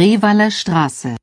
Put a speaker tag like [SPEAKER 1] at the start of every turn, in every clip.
[SPEAKER 1] Revaler Straße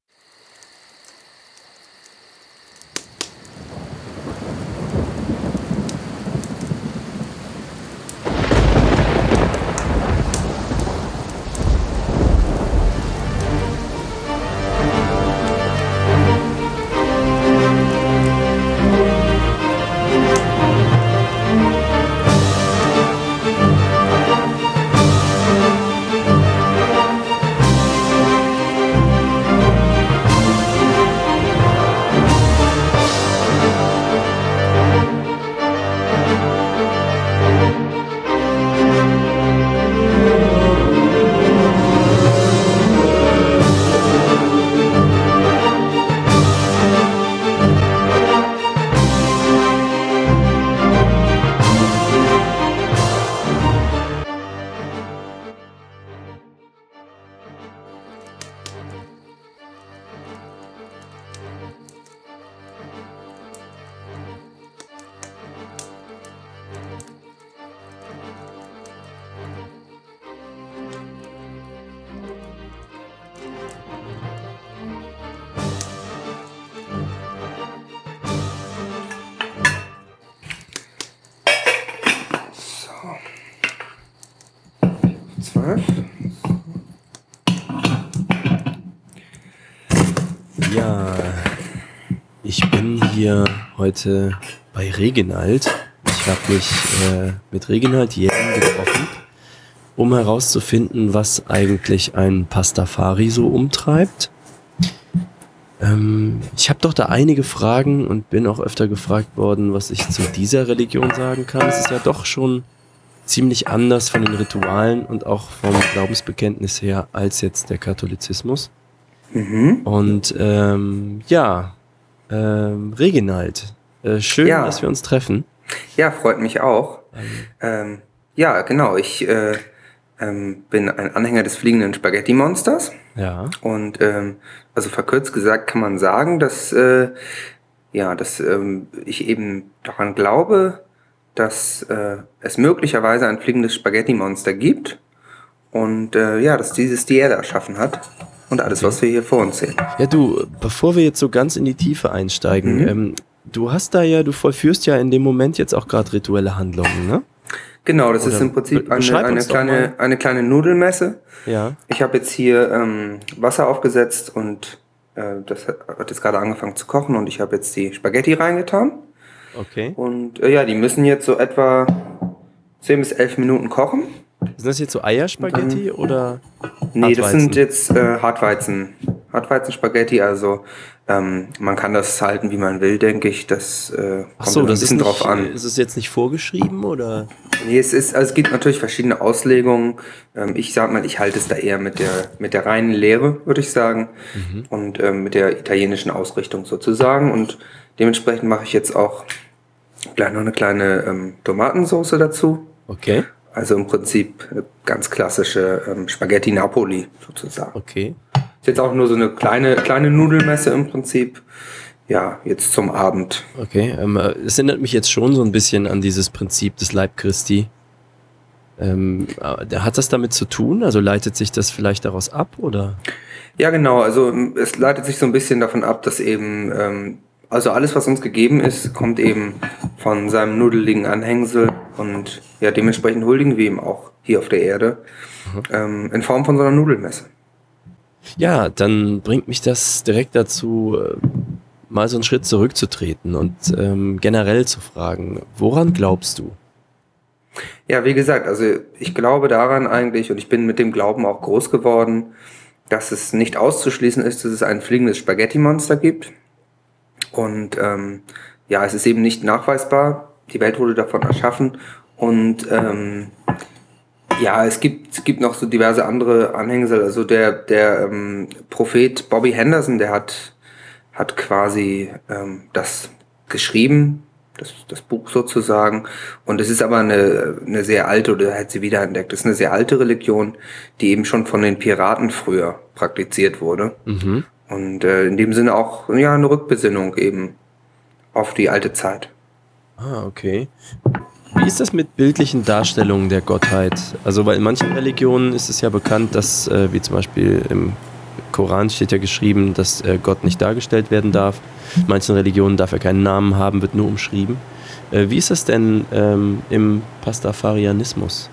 [SPEAKER 2] hier heute bei Reginald. Ich habe mich äh, mit Reginald Jäden getroffen, um herauszufinden, was eigentlich ein Pastafari so umtreibt. Ähm, ich habe doch da einige Fragen und bin auch öfter gefragt worden, was ich zu dieser Religion sagen kann. Es ist ja doch schon ziemlich anders von den Ritualen und auch vom Glaubensbekenntnis her als jetzt der Katholizismus.
[SPEAKER 3] Mhm.
[SPEAKER 2] Und ähm, ja, ähm, Reginald, äh, schön,
[SPEAKER 3] Ja.
[SPEAKER 2] dass wir uns treffen.
[SPEAKER 3] Ja, freut mich auch. Ähm, ja, genau. Ich äh, ähm, bin ein Anhänger des fliegenden Spaghetti-Monsters.
[SPEAKER 2] Ja,
[SPEAKER 3] Und ähm, also verkürzt gesagt kann man sagen, dass äh, ja, dass ähm, ich eben daran glaube, dass äh, es möglicherweise ein fliegendes Spaghetti-Monster gibt und äh, ja, dass dieses die Erde erschaffen hat und alles, was wir hier vor uns sehen.
[SPEAKER 2] ja du, bevor wir jetzt so ganz in die Tiefe einsteigen,
[SPEAKER 3] Mhm.
[SPEAKER 2] ähm, du hast da ja, du vollführst ja in dem Moment jetzt auch gerade rituelle Handlungen, ne?
[SPEAKER 3] Genau, das
[SPEAKER 2] Oder
[SPEAKER 3] ist im Prinzip eine, eine, kleine, eine kleine Nudelmesse.
[SPEAKER 2] Ja,
[SPEAKER 3] Ich habe jetzt hier ähm, Wasser aufgesetzt und äh, das hat, hat jetzt gerade angefangen zu kochen und ich habe jetzt die Spaghetti reingetan.
[SPEAKER 2] okay.
[SPEAKER 3] Und äh, ja, die müssen jetzt so etwa 10 bis 11 Minuten kochen.
[SPEAKER 2] Sind das jetzt so Eierspaghetti oder?
[SPEAKER 3] Nee, das sind jetzt äh, Hartweizen. Hartweizen-Spaghetti, also ähm, man kann das halten, wie man will, denke ich. Das äh, kommt
[SPEAKER 2] Ach so,
[SPEAKER 3] immer
[SPEAKER 2] das ist, nicht,
[SPEAKER 3] drauf an.
[SPEAKER 2] ist es jetzt nicht vorgeschrieben oder?
[SPEAKER 3] Nee, es ist, also es gibt natürlich verschiedene Auslegungen. Ähm, ich sag mal, ich halte es da eher mit der, mit der reinen Lehre, würde ich sagen. Und ähm, mit der italienischen Ausrichtung sozusagen. Und dementsprechend mache ich jetzt auch gleich noch eine kleine ähm, Tomatensauce dazu.
[SPEAKER 2] Okay,
[SPEAKER 3] Also im Prinzip eine ganz klassische ähm, Spaghetti Napoli sozusagen.
[SPEAKER 2] okay.
[SPEAKER 3] Ist jetzt auch nur so eine kleine, kleine Nudelmesse im Prinzip. Ja, jetzt zum Abend.
[SPEAKER 2] Okay, ähm, äh, es erinnert mich jetzt schon so ein bisschen an dieses Prinzip des Leib Christi. Ähm, äh, hat das damit zu tun? Also leitet sich das vielleicht daraus ab oder?
[SPEAKER 3] Ja, genau. Also ähm, es leitet sich so ein bisschen davon ab, dass eben, ähm, also alles, was uns gegeben ist, kommt eben von seinem nudeligen Anhängsel und ja, dementsprechend huldigen wir ihm auch hier auf der Erde ähm, in Form von so einer Nudelmesse.
[SPEAKER 2] Ja, dann bringt mich das direkt dazu, äh, mal so einen Schritt zurückzutreten und ähm, generell zu fragen, woran glaubst du?
[SPEAKER 3] Ja, wie gesagt, also ich glaube daran eigentlich und ich bin mit dem Glauben auch groß geworden, dass es nicht auszuschließen ist, dass es ein fliegendes Spaghetti-Monster gibt. Und ähm, ja, es ist eben nicht nachweisbar. Die Welt wurde davon erschaffen. Und ähm, ja, es gibt, es gibt noch so diverse andere Anhängsel. Also der, der ähm, Prophet Bobby Henderson, der hat, hat quasi ähm, das geschrieben, das, das Buch sozusagen. Und es ist aber eine, eine sehr alte, oder er hat sie wiederentdeckt, es ist eine sehr alte Religion, die eben schon von den Piraten früher praktiziert wurde.
[SPEAKER 2] Mhm.
[SPEAKER 3] Und äh, in dem Sinne auch ja, eine Rückbesinnung eben auf die alte Zeit.
[SPEAKER 2] Ah, okay. Wie ist das mit bildlichen Darstellungen der Gottheit? Also, weil in manchen Religionen ist es ja bekannt, dass, äh, wie zum Beispiel im Koran steht ja geschrieben, dass äh, Gott nicht dargestellt werden darf. In manchen Religionen darf er keinen Namen haben, wird nur umschrieben. Äh, wie ist das denn ähm, im Pastafarianismus?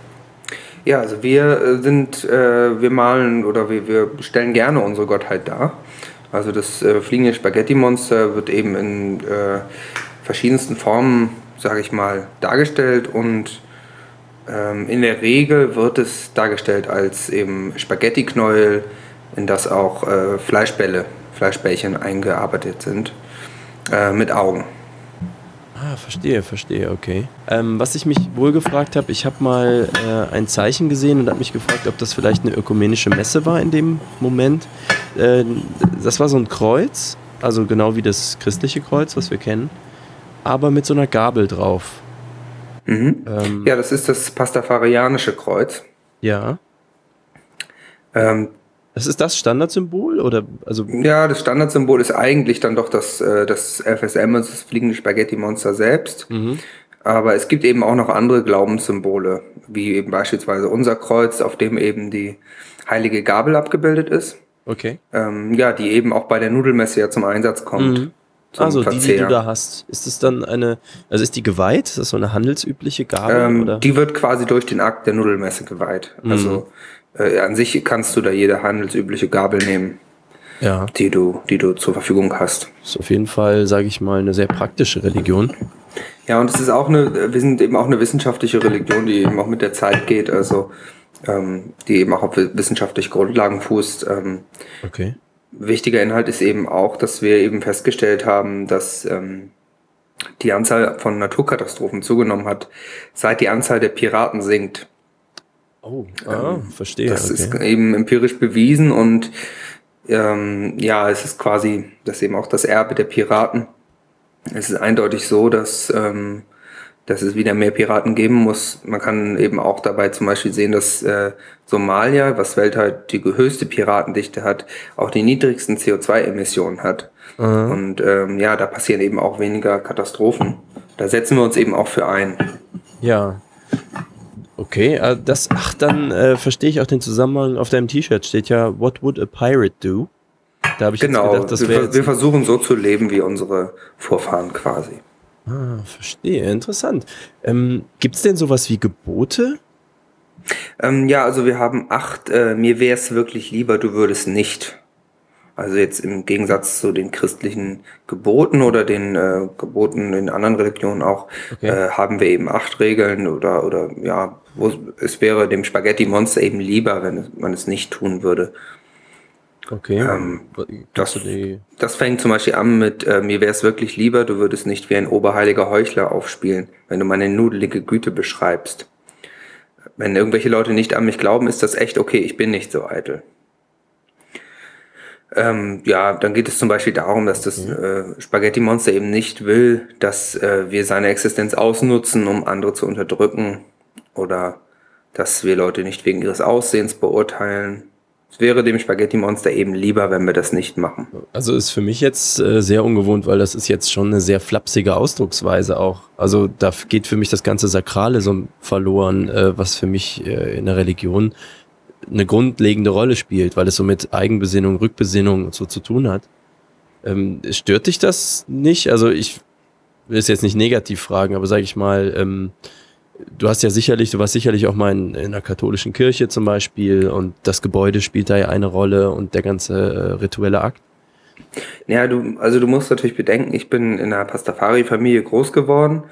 [SPEAKER 3] Ja, also wir äh, sind, äh, wir malen oder wir, wir stellen gerne unsere Gottheit dar. Also das äh, fliegende Spaghetti-Monster wird eben in äh, verschiedensten Formen, sage ich mal, dargestellt und ähm, in der Regel wird es dargestellt als eben Spaghetti-Knäuel, in das auch äh, Fleischbälle, Fleischbällchen eingearbeitet sind, äh, mit Augen.
[SPEAKER 2] Ah, verstehe, verstehe, okay. Ähm, was ich mich wohl gefragt habe, ich habe mal äh, ein Zeichen gesehen und habe mich gefragt, ob das vielleicht eine ökumenische Messe war in dem Moment. Äh, das war so ein Kreuz, also genau wie das christliche Kreuz, was wir kennen, aber mit so einer Gabel drauf.
[SPEAKER 3] Mhm. Ähm, ja, das ist das pastafarianische Kreuz.
[SPEAKER 2] Ja. Ähm, das ist das Standardsymbol oder also
[SPEAKER 3] ja, das Standardsymbol ist eigentlich dann doch das äh, das FSM, das fliegende Spaghetti Monster selbst. Mhm. Aber es gibt eben auch noch andere Glaubenssymbole, wie eben beispielsweise unser Kreuz, auf dem eben die heilige Gabel abgebildet ist.
[SPEAKER 2] Okay.
[SPEAKER 3] Ähm, ja, die eben auch bei der Nudelmesse ja zum Einsatz kommt. Mhm.
[SPEAKER 2] Also die, die du da hast, ist es dann eine, also ist die geweiht? Ist das so eine handelsübliche Gabel?
[SPEAKER 3] Ähm, oder? Die wird quasi durch den Akt der Nudelmesse geweiht. Mhm. Also äh, an sich kannst du da jede handelsübliche Gabel nehmen,
[SPEAKER 2] ja.
[SPEAKER 3] die, du, die du zur Verfügung hast.
[SPEAKER 2] Das ist auf jeden Fall, sage ich mal, eine sehr praktische Religion.
[SPEAKER 3] Ja, und es ist auch eine, wir sind eben auch eine wissenschaftliche Religion, die eben auch mit der Zeit geht, also ähm, die eben auch auf wissenschaftliche Grundlagen fußt. Ähm,
[SPEAKER 2] okay.
[SPEAKER 3] Wichtiger Inhalt ist eben auch, dass wir eben festgestellt haben, dass ähm, die Anzahl von Naturkatastrophen zugenommen hat, seit die Anzahl der Piraten sinkt.
[SPEAKER 2] Oh, ah, ähm, verstehe.
[SPEAKER 3] Das okay. ist eben empirisch bewiesen und ähm, ja, es ist quasi, das ist eben auch das Erbe der Piraten. Es ist eindeutig so, dass, ähm, dass es wieder mehr Piraten geben muss. Man kann eben auch dabei zum Beispiel sehen, dass äh, Somalia, was weltweit die höchste Piratendichte hat, auch die niedrigsten CO2-Emissionen hat. Mhm. Und ähm, ja, da passieren eben auch weniger Katastrophen. Da setzen wir uns eben auch für ein.
[SPEAKER 2] Ja, Okay, äh, das, ach, dann äh, verstehe ich auch den Zusammenhang. Auf deinem T-Shirt steht ja, What would a pirate do?
[SPEAKER 3] Da habe ich genau, gedacht, das wir, wir versuchen so zu leben wie unsere Vorfahren quasi.
[SPEAKER 2] Ah, verstehe, interessant. Ähm, Gibt es denn sowas wie Gebote?
[SPEAKER 3] Ähm, ja, also wir haben acht, äh, mir wäre es wirklich lieber, du würdest nicht. Also jetzt im Gegensatz zu den christlichen Geboten oder den äh, Geboten in anderen Religionen auch, okay. äh, haben wir eben acht Regeln oder, oder ja, wo, es wäre dem Spaghetti-Monster eben lieber, wenn man es nicht tun würde.
[SPEAKER 2] Okay.
[SPEAKER 3] Ähm, das, das fängt zum Beispiel an mit, äh, mir wäre es wirklich lieber, du würdest nicht wie ein oberheiliger Heuchler aufspielen, wenn du meine nudelige Güte beschreibst. Wenn irgendwelche Leute nicht an mich glauben, ist das echt okay, ich bin nicht so eitel. Ähm, ja, dann geht es zum Beispiel darum, dass das äh, Spaghetti-Monster eben nicht will, dass äh, wir seine Existenz ausnutzen, um andere zu unterdrücken oder dass wir Leute nicht wegen ihres Aussehens beurteilen. Es wäre dem Spaghetti-Monster eben lieber, wenn wir das nicht machen.
[SPEAKER 2] Also ist für mich jetzt äh, sehr ungewohnt, weil das ist jetzt schon eine sehr flapsige Ausdrucksweise auch. Also da geht für mich das ganze Sakrale so verloren, äh, was für mich äh, in der Religion eine grundlegende Rolle spielt, weil es so mit Eigenbesinnung, Rückbesinnung und so zu tun hat. Ähm, stört dich das nicht? Also ich will es jetzt nicht negativ fragen, aber sage ich mal, ähm, du hast ja sicherlich, du warst sicherlich auch mal in, in einer katholischen Kirche zum Beispiel und das Gebäude spielt da ja eine Rolle und der ganze äh, rituelle Akt.
[SPEAKER 3] Ja, du, also du musst natürlich bedenken, ich bin in einer Pastafari-Familie groß geworden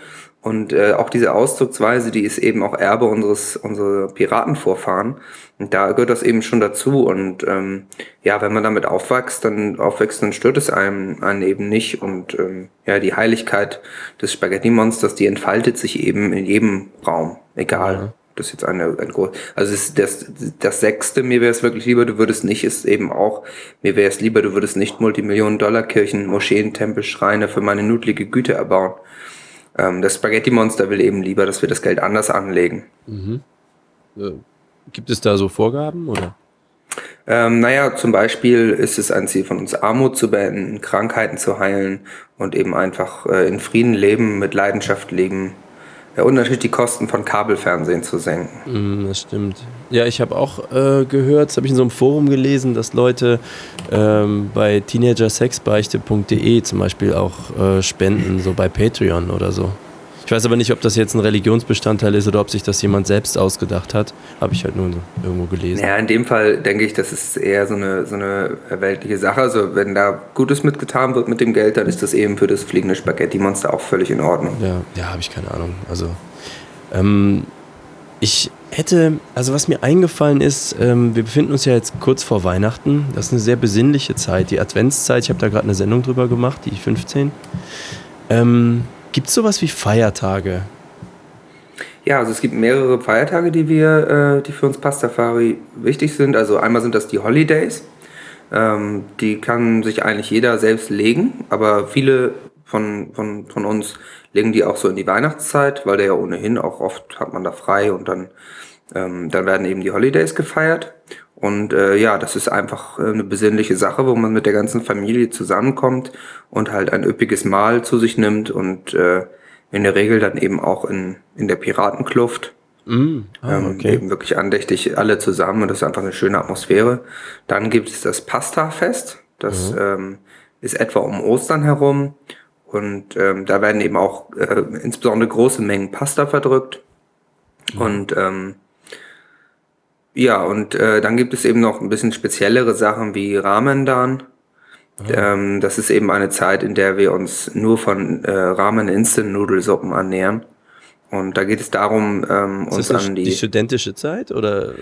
[SPEAKER 3] und äh, auch diese Ausdrucksweise, die ist eben auch Erbe unseres unserer Piratenvorfahren. Und da gehört das eben schon dazu. Und ähm, ja, wenn man damit aufwächst, dann aufwächst, dann stört es einem, einen eben nicht. Und ähm, ja, die Heiligkeit des Spaghetti-Monsters, die entfaltet sich eben in jedem Raum, egal. Das ist jetzt eine, ein groß. Also ist das, das sechste, mir wäre es wirklich lieber, du würdest nicht, ist eben auch, mir wäre es lieber, du würdest nicht Multimillionen-Dollar-Kirchen, Moscheen, Tempel, Schreine für meine nudlige Güte erbauen. Ähm, das Spaghetti-Monster will eben lieber, dass wir das Geld anders anlegen.
[SPEAKER 2] Mhm. Äh, gibt es da so Vorgaben oder?
[SPEAKER 3] Ähm, naja, zum Beispiel ist es ein Ziel von uns, Armut zu beenden, Krankheiten zu heilen und eben einfach äh, in Frieden leben, mit Leidenschaft leben ja, und natürlich die Kosten von Kabelfernsehen zu senken.
[SPEAKER 2] Mm, das stimmt. Ja, ich habe auch äh, gehört, das habe ich in so einem Forum gelesen, dass Leute ähm, bei teenagersexbeichte.de zum Beispiel auch äh, spenden, so bei Patreon oder so. Ich weiß aber nicht, ob das jetzt ein Religionsbestandteil ist oder ob sich das jemand selbst ausgedacht hat. Habe ich halt nur irgendwo gelesen.
[SPEAKER 3] Ja, in dem Fall denke ich, das ist eher so eine, so eine weltliche Sache. Also wenn da Gutes mitgetan wird mit dem Geld, dann ist das eben für das fliegende Spaghetti-Monster auch völlig in Ordnung.
[SPEAKER 2] Ja, ja habe ich keine Ahnung. Also ähm, ich hätte, also was mir eingefallen ist, ähm, wir befinden uns ja jetzt kurz vor Weihnachten. Das ist eine sehr besinnliche Zeit, die Adventszeit. Ich habe da gerade eine Sendung drüber gemacht, die 15. Ähm, Gibt es sowas wie Feiertage?
[SPEAKER 3] Ja, also es gibt mehrere Feiertage, die wir, äh, die für uns Pastafari wichtig sind. Also einmal sind das die Holidays. Ähm, die kann sich eigentlich jeder selbst legen, aber viele von, von, von uns legen die auch so in die Weihnachtszeit, weil der ja ohnehin auch oft hat man da frei und dann, ähm, dann werden eben die Holidays gefeiert. Und äh, ja, das ist einfach äh, eine besinnliche Sache, wo man mit der ganzen Familie zusammenkommt und halt ein üppiges Mahl zu sich nimmt und äh, in der Regel dann eben auch in, in der Piratenkluft. Mm, ah, ähm, okay. eben wirklich andächtig alle zusammen und das ist einfach eine schöne Atmosphäre. Dann gibt es das Pasta-Fest, das mhm. ähm, ist etwa um Ostern herum und ähm, da werden eben auch äh, insbesondere große Mengen Pasta verdrückt. Mhm. Und ähm, ja, und äh, dann gibt es eben noch ein bisschen speziellere Sachen wie Ramendan. Ah. Ähm, das ist eben eine Zeit, in der wir uns nur von äh, Ramen-Instant-Nudelsuppen ernähren. Und da geht es darum, ähm, uns
[SPEAKER 2] an die... die studentische Zeit oder...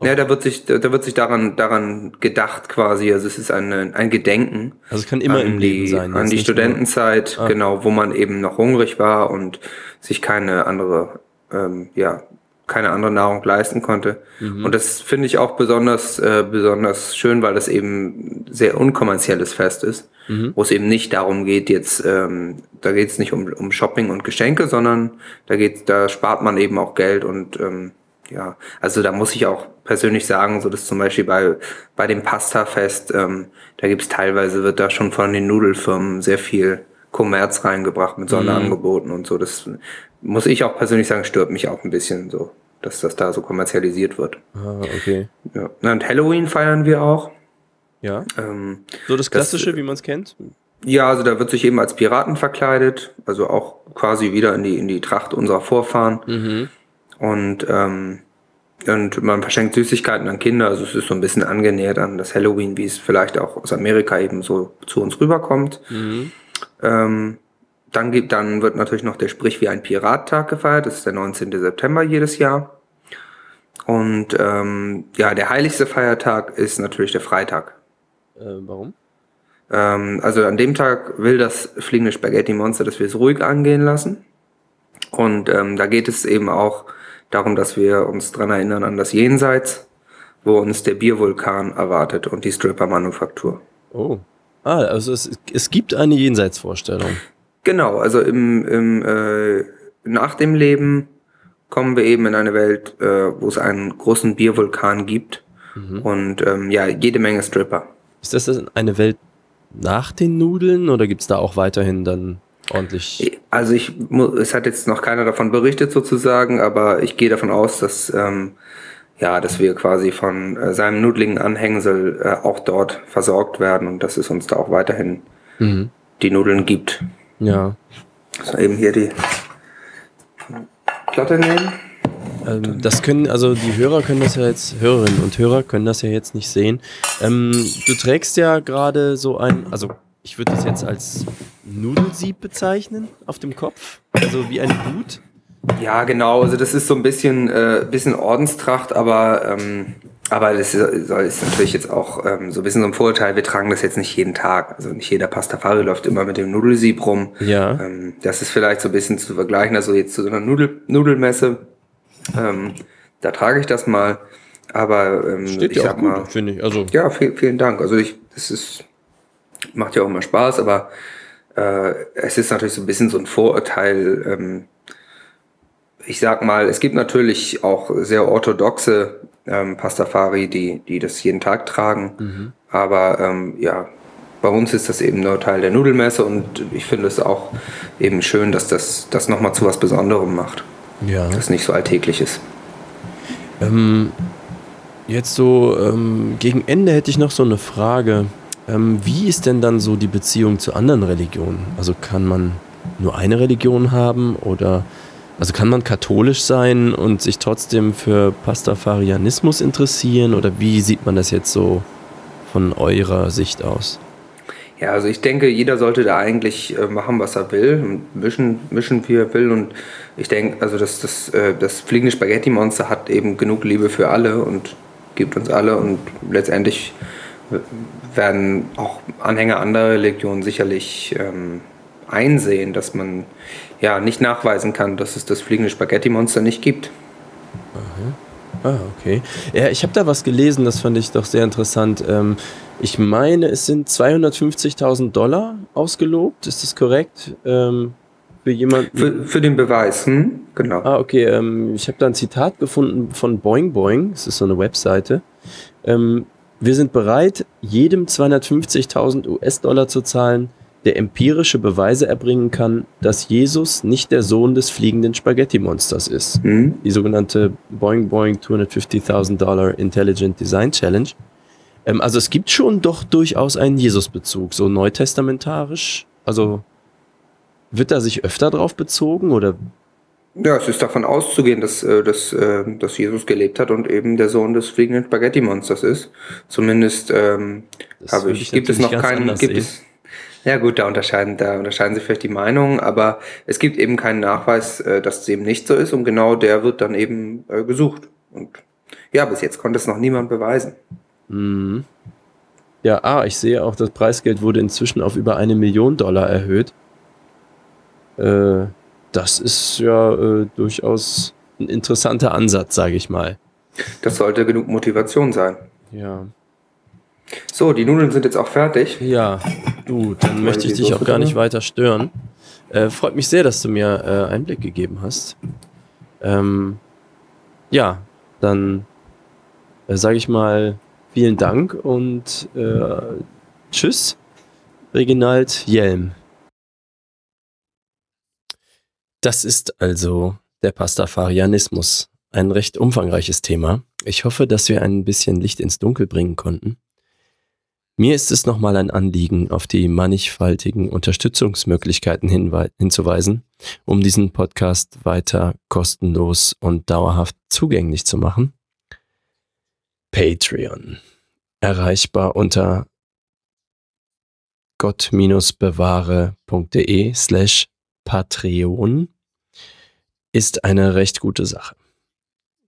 [SPEAKER 3] Ja, da wird sich, da wird sich daran, daran gedacht quasi. Also es ist ein, ein Gedenken.
[SPEAKER 2] Also es kann immer im Leben sein.
[SPEAKER 3] An die Studentenzeit, ah. genau, wo man eben noch hungrig war und sich keine andere, ähm, ja, keine andere Nahrung leisten konnte. Mhm. Und das finde ich auch besonders, äh, besonders schön, weil das eben sehr unkommerzielles Fest ist, mhm. wo es eben nicht darum geht, jetzt, ähm, da geht es nicht um, um Shopping und Geschenke, sondern da geht, da spart man eben auch Geld und ähm, ja, also da muss ich auch persönlich sagen, so dass zum Beispiel bei, bei dem Pasta-Fest, ähm, da gibt's teilweise, wird da schon von den Nudelfirmen sehr viel Kommerz reingebracht mit Sonderangeboten mhm. und so. Das muss ich auch persönlich sagen, stört mich auch ein bisschen so, dass das da so kommerzialisiert wird.
[SPEAKER 2] Ah, okay.
[SPEAKER 3] Ja. Und Halloween feiern wir auch.
[SPEAKER 2] Ja. Ähm, so das Klassische, das, wie man es kennt?
[SPEAKER 3] Ja, also da wird sich eben als Piraten verkleidet, also auch quasi wieder in die, in die Tracht unserer Vorfahren. Mhm. Und, ähm, und man verschenkt Süßigkeiten an Kinder, also es ist so ein bisschen angenähert an das Halloween, wie es vielleicht auch aus Amerika eben so zu uns rüberkommt. Mhm. Ähm, dann, gibt, dann wird natürlich noch der Sprich wie ein Pirattag gefeiert. Das ist der 19. September jedes Jahr. Und ähm, ja, der heiligste Feiertag ist natürlich der Freitag.
[SPEAKER 2] Äh, warum?
[SPEAKER 3] Ähm, also an dem Tag will das fliegende Spaghetti-Monster, dass wir es ruhig angehen lassen. Und ähm, da geht es eben auch darum, dass wir uns dran erinnern an das Jenseits, wo uns der Biervulkan erwartet und die Stripper-Manufaktur.
[SPEAKER 2] Oh. Ah, also es, es gibt eine Jenseitsvorstellung.
[SPEAKER 3] Genau, also im, im, äh, nach dem Leben kommen wir eben in eine Welt, äh, wo es einen großen Biervulkan gibt mhm. und ähm, ja, jede Menge Stripper.
[SPEAKER 2] Ist das eine Welt nach den Nudeln oder gibt es da auch weiterhin dann ordentlich?
[SPEAKER 3] Also ich, es hat jetzt noch keiner davon berichtet sozusagen, aber ich gehe davon aus, dass ähm, ja, dass wir quasi von äh, seinem nudligen Anhängsel äh, auch dort versorgt werden und dass es uns da auch weiterhin mhm. die Nudeln gibt.
[SPEAKER 2] Ja.
[SPEAKER 3] So, eben hier die Platte nehmen.
[SPEAKER 2] Ähm, das können, also die Hörer können das ja jetzt, Hörerinnen und Hörer können das ja jetzt nicht sehen. Ähm, du trägst ja gerade so ein, also ich würde das jetzt als Nudelsieb bezeichnen auf dem Kopf. Also wie ein Hut.
[SPEAKER 3] Ja, genau. Also das ist so ein bisschen, äh, bisschen Ordenstracht, aber ähm, aber das ist natürlich jetzt auch ähm, so ein bisschen so ein Vorurteil, wir tragen das jetzt nicht jeden Tag. Also nicht jeder Pastafari läuft immer mit dem Nudelsieb rum.
[SPEAKER 2] Ja.
[SPEAKER 3] Ähm, das ist vielleicht so ein bisschen zu vergleichen, also jetzt zu so einer Nudel Nudelmesse. Ähm, da trage ich das mal. Aber ähm,
[SPEAKER 2] Steht ich ja sag mal, finde ich. Also
[SPEAKER 3] ja, viel, vielen Dank. Also ich, das ist macht ja auch immer Spaß, aber äh, es ist natürlich so ein bisschen so ein Vorurteil. Ähm, ich sag mal, es gibt natürlich auch sehr orthodoxe ähm, Pastafari, die, die das jeden Tag tragen. Mhm. Aber ähm, ja, bei uns ist das eben nur Teil der Nudelmesse und ich finde es auch eben schön, dass das, das nochmal zu was Besonderem macht.
[SPEAKER 2] Ja.
[SPEAKER 3] Das nicht so alltäglich ist.
[SPEAKER 2] Ähm, jetzt so ähm, gegen Ende hätte ich noch so eine Frage. Ähm, wie ist denn dann so die Beziehung zu anderen Religionen? Also kann man nur eine Religion haben oder also kann man katholisch sein und sich trotzdem für Pastafarianismus interessieren oder wie sieht man das jetzt so von eurer Sicht aus?
[SPEAKER 3] Ja, also ich denke, jeder sollte da eigentlich äh, machen, was er will und mischen, mischen wie er will. Und ich denke, also das, das, äh, das fliegende Spaghetti-Monster hat eben genug Liebe für alle und gibt uns alle. Und letztendlich werden auch Anhänger anderer Religionen sicherlich ähm, einsehen, dass man ja nicht nachweisen kann, dass es das fliegende Spaghetti-Monster nicht gibt.
[SPEAKER 2] Aha. Ah, okay. Ja, ich habe da was gelesen, das fand ich doch sehr interessant. Ähm, ich meine, es sind 250.000 Dollar ausgelobt, ist das korrekt? Ähm,
[SPEAKER 3] für jemanden? Für, für, den Beweis, hm?
[SPEAKER 2] genau. Ah, okay. Ähm, ich habe da ein Zitat gefunden von Boing Boing, das ist so eine Webseite. Ähm, wir sind bereit, jedem 250.000 US-Dollar zu zahlen, der empirische Beweise erbringen kann, dass Jesus nicht der Sohn des fliegenden Spaghetti-Monsters ist. Mhm. Die sogenannte Boing Boing 250.000 Dollar Intelligent Design Challenge. Ähm, also es gibt schon doch durchaus einen Jesus-Bezug, so neutestamentarisch. Also wird da sich öfter drauf bezogen oder?
[SPEAKER 3] Ja, es ist davon auszugehen, dass, äh, dass, äh, dass Jesus gelebt hat und eben der Sohn des fliegenden Spaghetti-Monsters ist. Zumindest ähm, habe ich, gibt es noch keinen, gibt es, ja gut, da unterscheiden, da unterscheiden sich vielleicht die Meinungen, aber es gibt eben keinen Nachweis, äh, dass es eben nicht so ist und genau der wird dann eben äh, gesucht. Und ja, bis jetzt konnte es noch niemand beweisen. Mhm.
[SPEAKER 2] Ja, ah, ich sehe auch, das Preisgeld wurde inzwischen auf über eine Million Dollar erhöht. Äh, das ist ja äh, durchaus ein interessanter Ansatz, sage ich mal.
[SPEAKER 3] Das sollte genug Motivation sein.
[SPEAKER 2] Ja.
[SPEAKER 3] So, die Nudeln sind jetzt auch fertig.
[SPEAKER 2] Ja, du, dann möchte ich dich auch gar nicht weiter stören. Äh, freut mich sehr, dass du mir äh, Einblick gegeben hast. Ähm, ja, dann äh, sage ich mal vielen Dank und äh, tschüss, Reginald Jelm. Das ist also der Pastafarianismus. Ein recht umfangreiches Thema. Ich hoffe, dass wir ein bisschen Licht ins Dunkel bringen konnten. Mir ist es nochmal ein Anliegen, auf die mannigfaltigen Unterstützungsmöglichkeiten hinzuweisen, um diesen Podcast weiter kostenlos und dauerhaft zugänglich zu machen. Patreon. Erreichbar unter gott-bewahre.de slash Patreon ist eine recht gute Sache.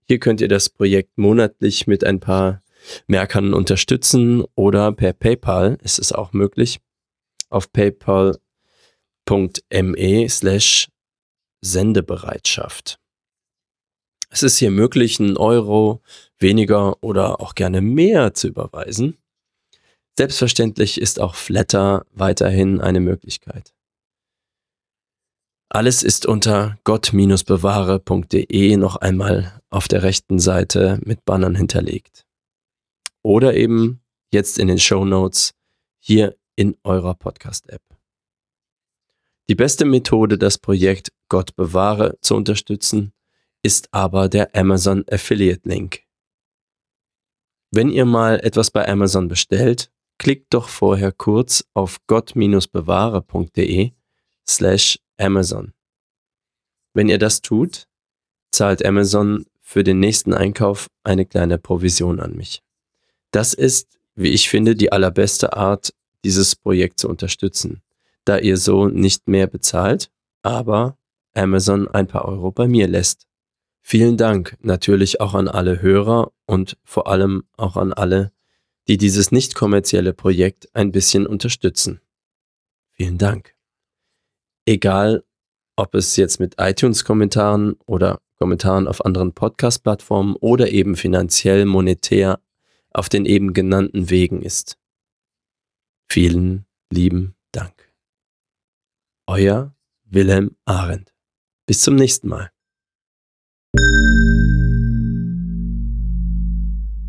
[SPEAKER 2] Hier könnt ihr das Projekt monatlich mit ein paar Merkern unterstützen oder per PayPal ist es auch möglich. Auf paypal.me slash Sendebereitschaft. Es ist hier möglich, einen Euro weniger oder auch gerne mehr zu überweisen. Selbstverständlich ist auch Flatter weiterhin eine Möglichkeit. Alles ist unter gott-bewahre.de noch einmal auf der rechten Seite mit Bannern hinterlegt oder eben jetzt in den Show Notes hier in eurer Podcast-App. Die beste Methode, das Projekt Gott bewahre zu unterstützen, ist aber der Amazon Affiliate Link. Wenn ihr mal etwas bei Amazon bestellt, klickt doch vorher kurz auf gott-bewahre.de slash Amazon. Wenn ihr das tut, zahlt Amazon für den nächsten Einkauf eine kleine Provision an mich. Das ist, wie ich finde, die allerbeste Art, dieses Projekt zu unterstützen, da ihr so nicht mehr bezahlt, aber Amazon ein paar Euro bei mir lässt. Vielen Dank natürlich auch an alle Hörer und vor allem auch an alle, die dieses nicht kommerzielle Projekt ein bisschen unterstützen. Vielen Dank. Egal, ob es jetzt mit iTunes-Kommentaren oder Kommentaren auf anderen Podcast-Plattformen oder eben finanziell, monetär auf den eben genannten Wegen ist. Vielen lieben Dank. Euer Wilhelm Arendt. Bis zum nächsten Mal.